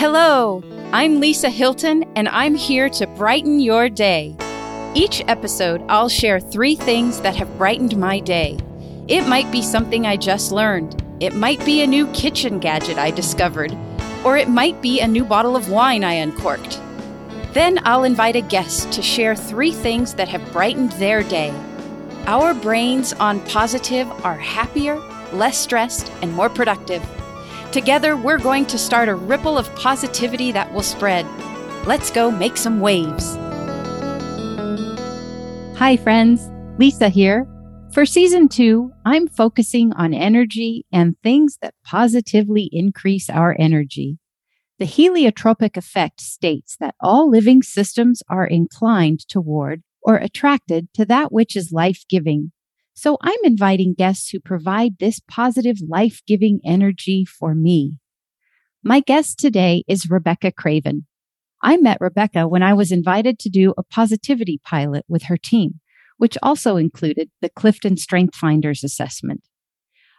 Hello, I'm Lisa Hilton, and I'm here to brighten your day. Each episode, I'll share three things that have brightened my day. It might be something I just learned, it might be a new kitchen gadget I discovered, or it might be a new bottle of wine I uncorked. Then I'll invite a guest to share three things that have brightened their day. Our brains on positive are happier, less stressed, and more productive. Together, we're going to start a ripple of positivity that will spread. Let's go make some waves. Hi, friends. Lisa here. For season two, I'm focusing on energy and things that positively increase our energy. The heliotropic effect states that all living systems are inclined toward or attracted to that which is life giving. So I'm inviting guests who provide this positive, life giving energy for me. My guest today is Rebecca Craven. I met Rebecca when I was invited to do a positivity pilot with her team, which also included the Clifton Strength Finders assessment.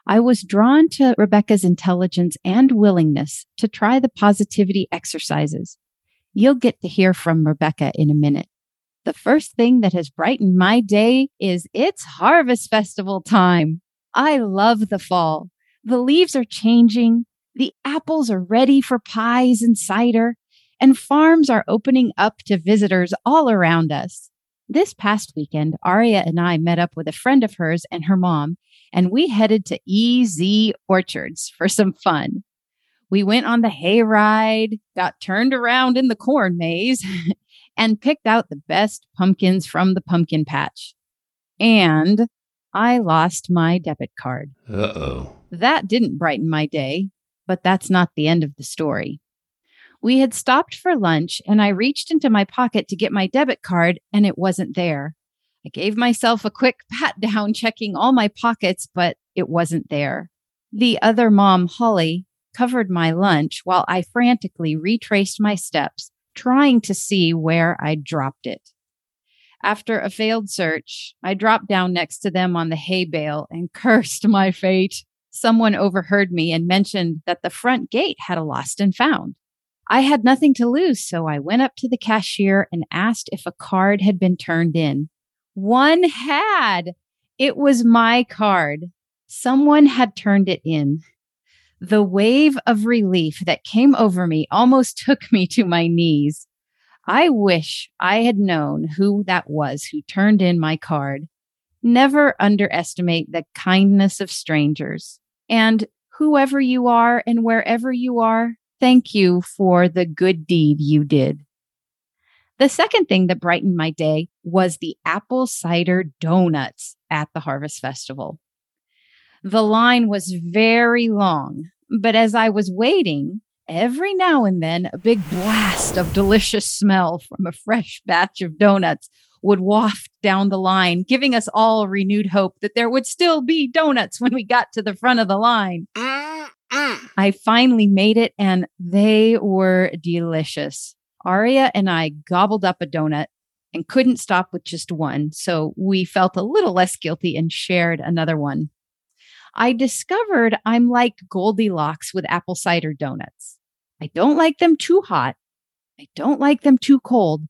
I was drawn to Rebecca's intelligence and willingness to try the positivity exercises. You'll get to hear from Rebecca in a minute. The first thing that has brightened my day is it's harvest festival time. I love the fall. The leaves are changing. The apples are ready for pies and cider and farms are opening up to visitors all around us. This past weekend, Aria and I met up with a friend of hers and her mom, and we headed to EZ Orchards for some fun. We went on the hayride, got turned around in the corn maze, and picked out the best pumpkins from the pumpkin patch. And I lost my debit card. Uh oh. That didn't brighten my day, but that's not the end of the story. We had stopped for lunch and I reached into my pocket to get my debit card and it wasn't there. I gave myself a quick pat down, checking all my pockets, but it wasn't there. The other mom, Holly, covered my lunch while I frantically retraced my steps trying to see where I dropped it. After a failed search, I dropped down next to them on the hay bale and cursed my fate. Someone overheard me and mentioned that the front gate had a lost and found. I had nothing to lose, so I went up to the cashier and asked if a card had been turned in. One had. It was my card. Someone had turned it in. The wave of relief that came over me almost took me to my knees. I wish I had known who that was who turned in my card. Never underestimate the kindness of strangers. And whoever you are and wherever you are, thank you for the good deed you did. The second thing that brightened my day was the apple cider donuts at the Harvest Festival. The line was very long, but as I was waiting, every now and then a big blast of delicious smell from a fresh batch of donuts would waft down the line, giving us all renewed hope that there would still be donuts when we got to the front of the line. I finally made it and they were delicious. Aria and I gobbled up a donut and couldn't stop with just one, so we felt a little less guilty and shared another one. I discovered I'm like Goldilocks with apple cider donuts. I don't like them too hot. I don't like them too cold.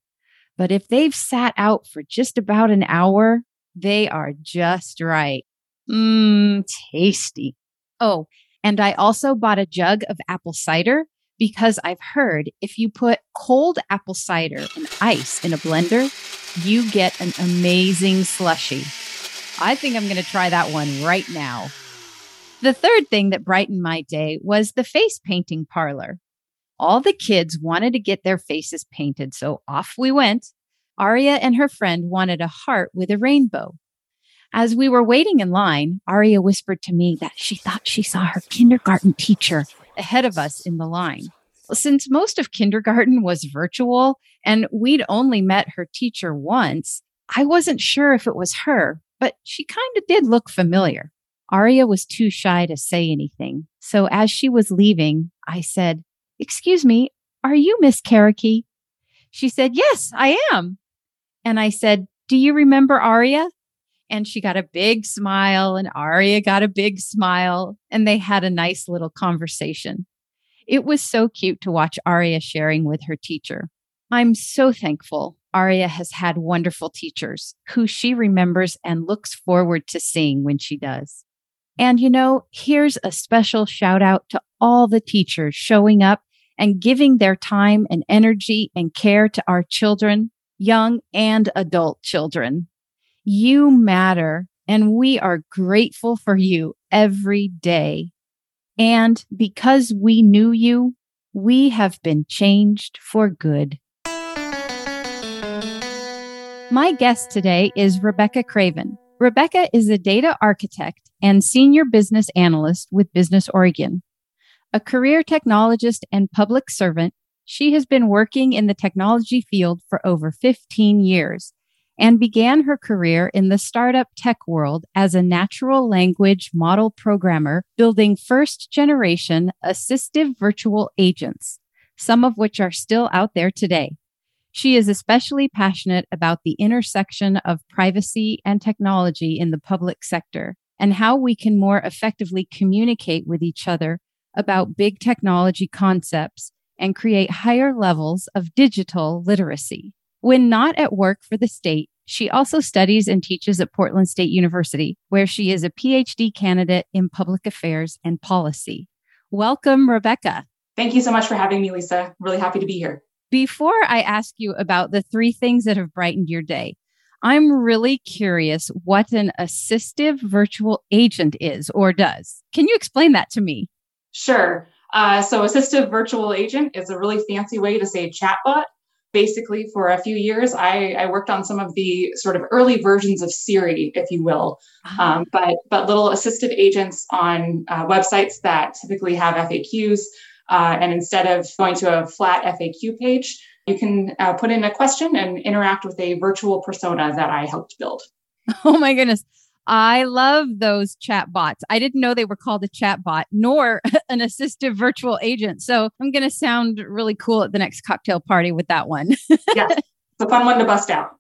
But if they've sat out for just about an hour, they are just right. Mmm, tasty. Oh, and I also bought a jug of apple cider because I've heard if you put cold apple cider and ice in a blender, you get an amazing slushy. I think I'm going to try that one right now. The third thing that brightened my day was the face painting parlor. All the kids wanted to get their faces painted, so off we went. Aria and her friend wanted a heart with a rainbow. As we were waiting in line, Aria whispered to me that she thought she saw her kindergarten teacher ahead of us in the line. Since most of kindergarten was virtual and we'd only met her teacher once, I wasn't sure if it was her, but she kind of did look familiar. Aria was too shy to say anything. So as she was leaving, I said, Excuse me, are you Miss Karaki? She said, Yes, I am. And I said, Do you remember Aria? And she got a big smile, and Aria got a big smile, and they had a nice little conversation. It was so cute to watch Aria sharing with her teacher. I'm so thankful Aria has had wonderful teachers who she remembers and looks forward to seeing when she does. And you know, here's a special shout out to all the teachers showing up and giving their time and energy and care to our children, young and adult children. You matter, and we are grateful for you every day. And because we knew you, we have been changed for good. My guest today is Rebecca Craven. Rebecca is a data architect and senior business analyst with Business Oregon. A career technologist and public servant, she has been working in the technology field for over 15 years and began her career in the startup tech world as a natural language model programmer, building first generation assistive virtual agents, some of which are still out there today. She is especially passionate about the intersection of privacy and technology in the public sector and how we can more effectively communicate with each other about big technology concepts and create higher levels of digital literacy. When not at work for the state, she also studies and teaches at Portland State University, where she is a PhD candidate in public affairs and policy. Welcome, Rebecca. Thank you so much for having me, Lisa. Really happy to be here. Before I ask you about the three things that have brightened your day, I'm really curious what an assistive virtual agent is or does. Can you explain that to me? Sure. Uh, so, assistive virtual agent is a really fancy way to say chatbot. Basically, for a few years, I, I worked on some of the sort of early versions of Siri, if you will, uh-huh. um, but but little assistive agents on uh, websites that typically have FAQs uh, and instead of going to a flat FAQ page, you can uh, put in a question and interact with a virtual persona that I helped build. Oh my goodness. I love those chat bots. I didn't know they were called a chat bot nor an assistive virtual agent. So I'm going to sound really cool at the next cocktail party with that one. yeah, it's a fun one to bust out.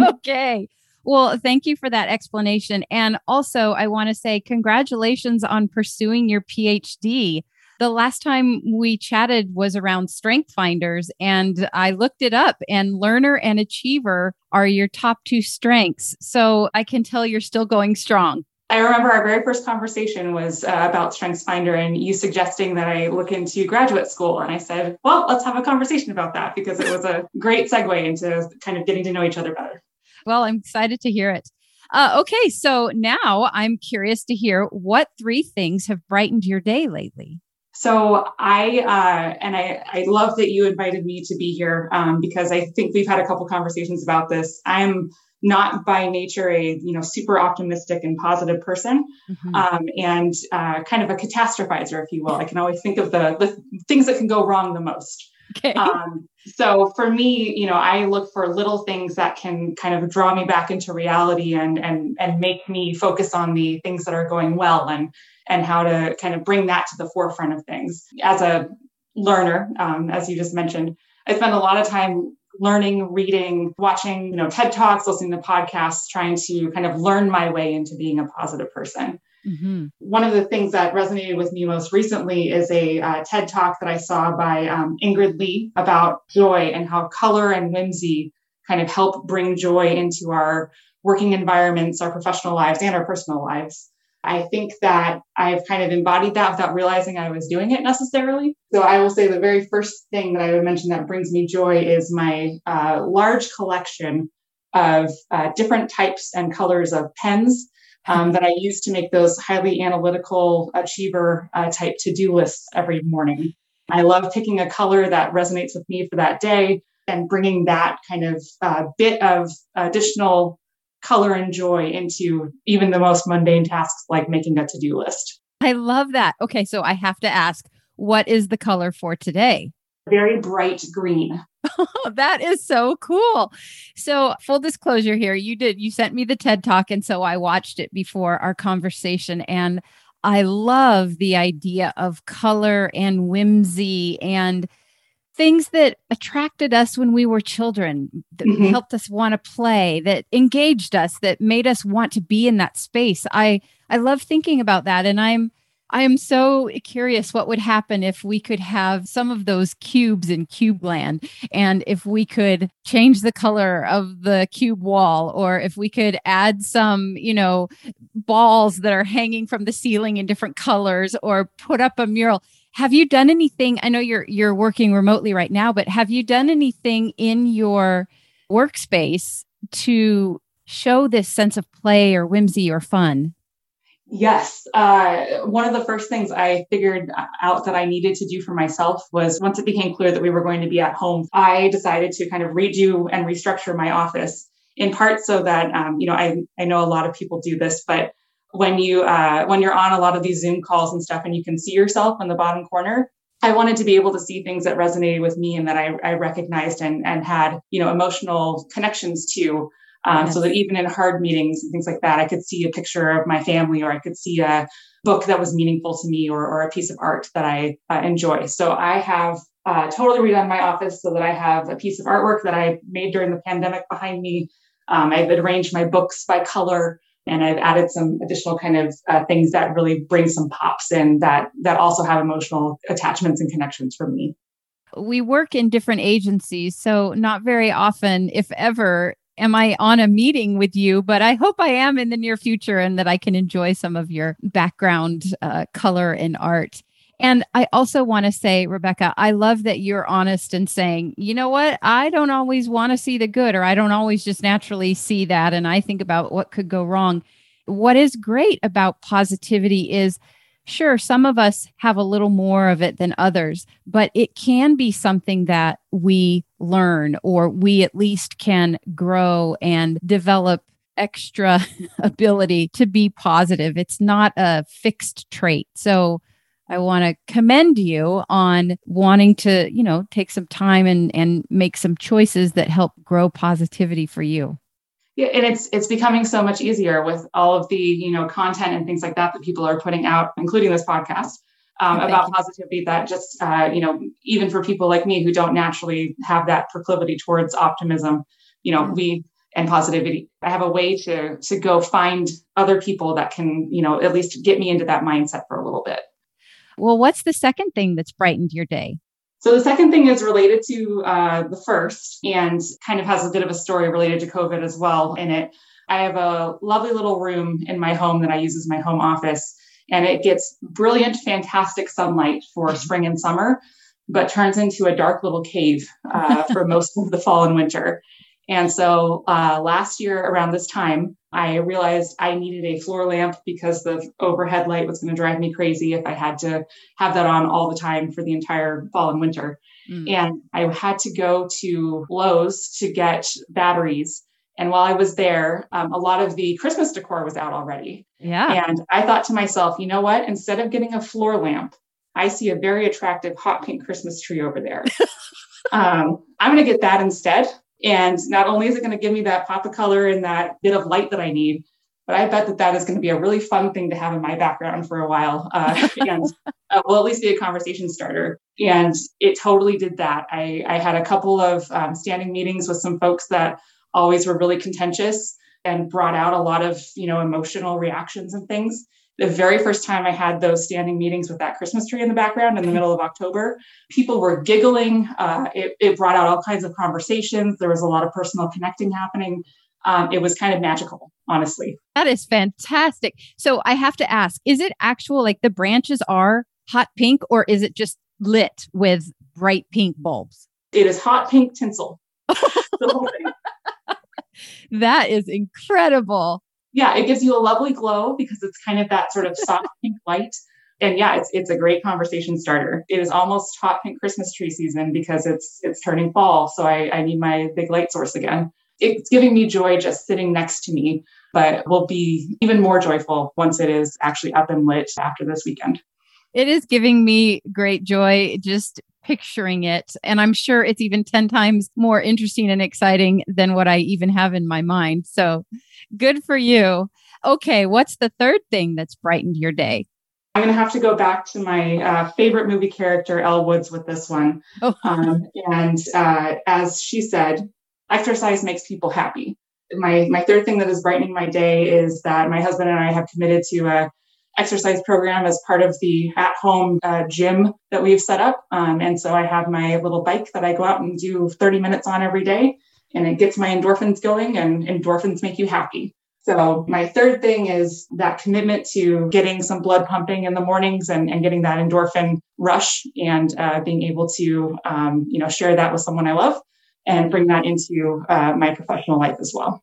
okay. Well, thank you for that explanation. And also, I want to say congratulations on pursuing your PhD the last time we chatted was around strength finders and I looked it up and learner and achiever are your top two strengths. So I can tell you're still going strong. I remember our very first conversation was uh, about StrengthsFinder and you suggesting that I look into graduate school. And I said, well, let's have a conversation about that because it was a great segue into kind of getting to know each other better. Well, I'm excited to hear it. Uh, okay, so now I'm curious to hear what three things have brightened your day lately. So I uh, and I, I love that you invited me to be here um, because I think we've had a couple conversations about this. I'm not by nature a you know super optimistic and positive person, mm-hmm. um, and uh, kind of a catastrophizer, if you will. I can always think of the the things that can go wrong the most. Okay. Um, so for me, you know, I look for little things that can kind of draw me back into reality and and and make me focus on the things that are going well and and how to kind of bring that to the forefront of things. As a learner, um, as you just mentioned, I spend a lot of time learning, reading, watching, you know, TED Talks, listening to podcasts, trying to kind of learn my way into being a positive person. Mm-hmm. One of the things that resonated with me most recently is a uh, TED Talk that I saw by um, Ingrid Lee about joy and how color and whimsy kind of help bring joy into our working environments, our professional lives, and our personal lives. I think that I've kind of embodied that without realizing I was doing it necessarily. So I will say the very first thing that I would mention that brings me joy is my uh, large collection of uh, different types and colors of pens um, that I use to make those highly analytical achiever uh, type to do lists every morning. I love picking a color that resonates with me for that day and bringing that kind of uh, bit of additional color and joy into even the most mundane tasks like making a to do list. I love that. Okay, so I have to ask, what is the color for today? Very bright green. that is so cool. So, full disclosure here, you did, you sent me the TED Talk. And so I watched it before our conversation. And I love the idea of color and whimsy and things that attracted us when we were children, that mm-hmm. helped us want to play, that engaged us, that made us want to be in that space. I I love thinking about that and I'm I am so curious what would happen if we could have some of those cubes in cube land and if we could change the color of the cube wall or if we could add some, you know, balls that are hanging from the ceiling in different colors or put up a mural. Have you done anything? I know you're you're working remotely right now, but have you done anything in your workspace to show this sense of play or whimsy or fun? Yes. Uh, one of the first things I figured out that I needed to do for myself was once it became clear that we were going to be at home, I decided to kind of redo and restructure my office in part so that, um, you know, I, I know a lot of people do this, but when you, uh, when you're on a lot of these Zoom calls and stuff and you can see yourself in the bottom corner, I wanted to be able to see things that resonated with me and that I, I recognized and, and had, you know, emotional connections to um, yes. so that even in hard meetings and things like that, I could see a picture of my family or I could see a book that was meaningful to me or, or a piece of art that I uh, enjoy. So I have uh, totally redone my office so that I have a piece of artwork that I made during the pandemic behind me. Um, I've arranged my books by color and I've added some additional kind of uh, things that really bring some pops in that that also have emotional attachments and connections for me. We work in different agencies, so not very often, if ever, am I on a meeting with you, but I hope I am in the near future and that I can enjoy some of your background uh, color and art. And I also want to say, Rebecca, I love that you're honest and saying, you know what? I don't always want to see the good, or I don't always just naturally see that. And I think about what could go wrong. What is great about positivity is Sure, some of us have a little more of it than others, but it can be something that we learn or we at least can grow and develop extra ability to be positive. It's not a fixed trait. So I want to commend you on wanting to, you know, take some time and and make some choices that help grow positivity for you yeah, and it's it's becoming so much easier with all of the you know content and things like that that people are putting out, including this podcast. Um, about you. positivity that just uh, you know even for people like me who don't naturally have that proclivity towards optimism you know we and positivity i have a way to to go find other people that can you know at least get me into that mindset for a little bit well what's the second thing that's brightened your day so the second thing is related to uh, the first and kind of has a bit of a story related to COVID as well in it. I have a lovely little room in my home that I use as my home office, and it gets brilliant, fantastic sunlight for spring and summer, but turns into a dark little cave uh, for most of the fall and winter. And so uh, last year around this time, I realized I needed a floor lamp because the overhead light was going to drive me crazy if I had to have that on all the time for the entire fall and winter. Mm. And I had to go to Lowe's to get batteries. And while I was there, um, a lot of the Christmas decor was out already. Yeah. And I thought to myself, you know what? Instead of getting a floor lamp, I see a very attractive hot pink Christmas tree over there. um, I'm going to get that instead. And not only is it going to give me that pop of color and that bit of light that I need, but I bet that that is going to be a really fun thing to have in my background for a while. Uh, and uh, will at least be a conversation starter. And it totally did that. I, I had a couple of um, standing meetings with some folks that always were really contentious and brought out a lot of you know emotional reactions and things the very first time I had those standing meetings with that Christmas tree in the background in the middle of October, people were giggling. Uh, it, it, brought out all kinds of conversations. There was a lot of personal connecting happening. Um, it was kind of magical, honestly. That is fantastic. So I have to ask is it actual, like the branches are hot pink, or is it just lit with bright pink bulbs? It is hot pink tinsel. that is incredible yeah, it gives you a lovely glow because it's kind of that sort of soft pink light. And yeah, it's it's a great conversation starter. It is almost hot pink Christmas tree season because it's it's turning fall. So I, I need my big light source again. It's giving me joy just sitting next to me, but will be even more joyful once it is actually up and lit after this weekend. It is giving me great joy just picturing it. And I'm sure it's even 10 times more interesting and exciting than what I even have in my mind. So good for you. Okay, what's the third thing that's brightened your day? I'm going to have to go back to my uh, favorite movie character, Elle Woods, with this one. Oh. Um, and uh, as she said, exercise makes people happy. My my third thing that is brightening my day is that my husband and I have committed to a exercise program as part of the at home uh, gym that we've set up. Um, and so I have my little bike that I go out and do 30 minutes on every day, and it gets my endorphins going, and endorphins make you happy. So my third thing is that commitment to getting some blood pumping in the mornings and, and getting that endorphin rush and uh, being able to, um, you know, share that with someone I love and bring that into uh, my professional life as well.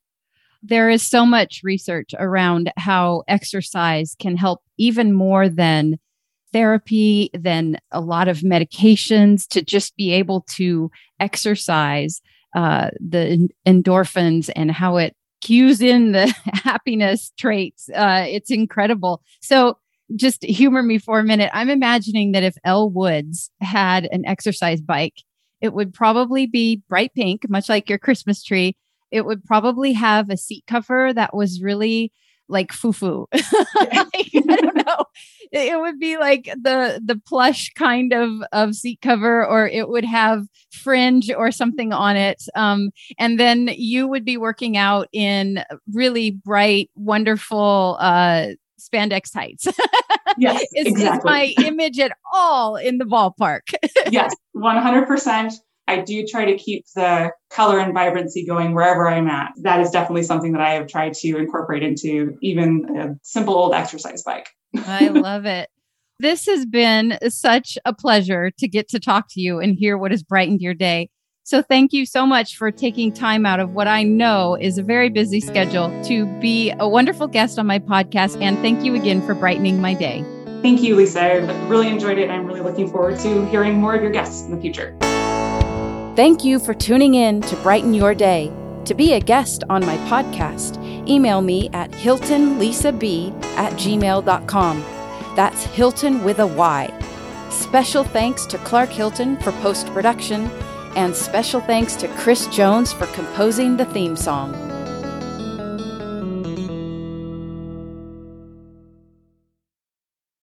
There is so much research around how exercise can help even more than therapy, than a lot of medications to just be able to exercise uh, the endorphins and how it cues in the happiness traits. Uh, it's incredible. So, just humor me for a minute. I'm imagining that if Elle Woods had an exercise bike, it would probably be bright pink, much like your Christmas tree. It would probably have a seat cover that was really like foo foo. I don't know. It would be like the the plush kind of of seat cover, or it would have fringe or something on it. Um, and then you would be working out in really bright, wonderful uh, spandex tights. yes, is, exactly. is my image at all in the ballpark? yes, one hundred percent. I do try to keep the color and vibrancy going wherever I'm at. That is definitely something that I have tried to incorporate into even a simple old exercise bike. I love it. This has been such a pleasure to get to talk to you and hear what has brightened your day. So, thank you so much for taking time out of what I know is a very busy schedule to be a wonderful guest on my podcast. And thank you again for brightening my day. Thank you, Lisa. I really enjoyed it. And I'm really looking forward to hearing more of your guests in the future. Thank you for tuning in to Brighten Your Day. To be a guest on my podcast, email me at hiltonlisab at gmail.com. That's Hilton with a Y. Special thanks to Clark Hilton for post production, and special thanks to Chris Jones for composing the theme song.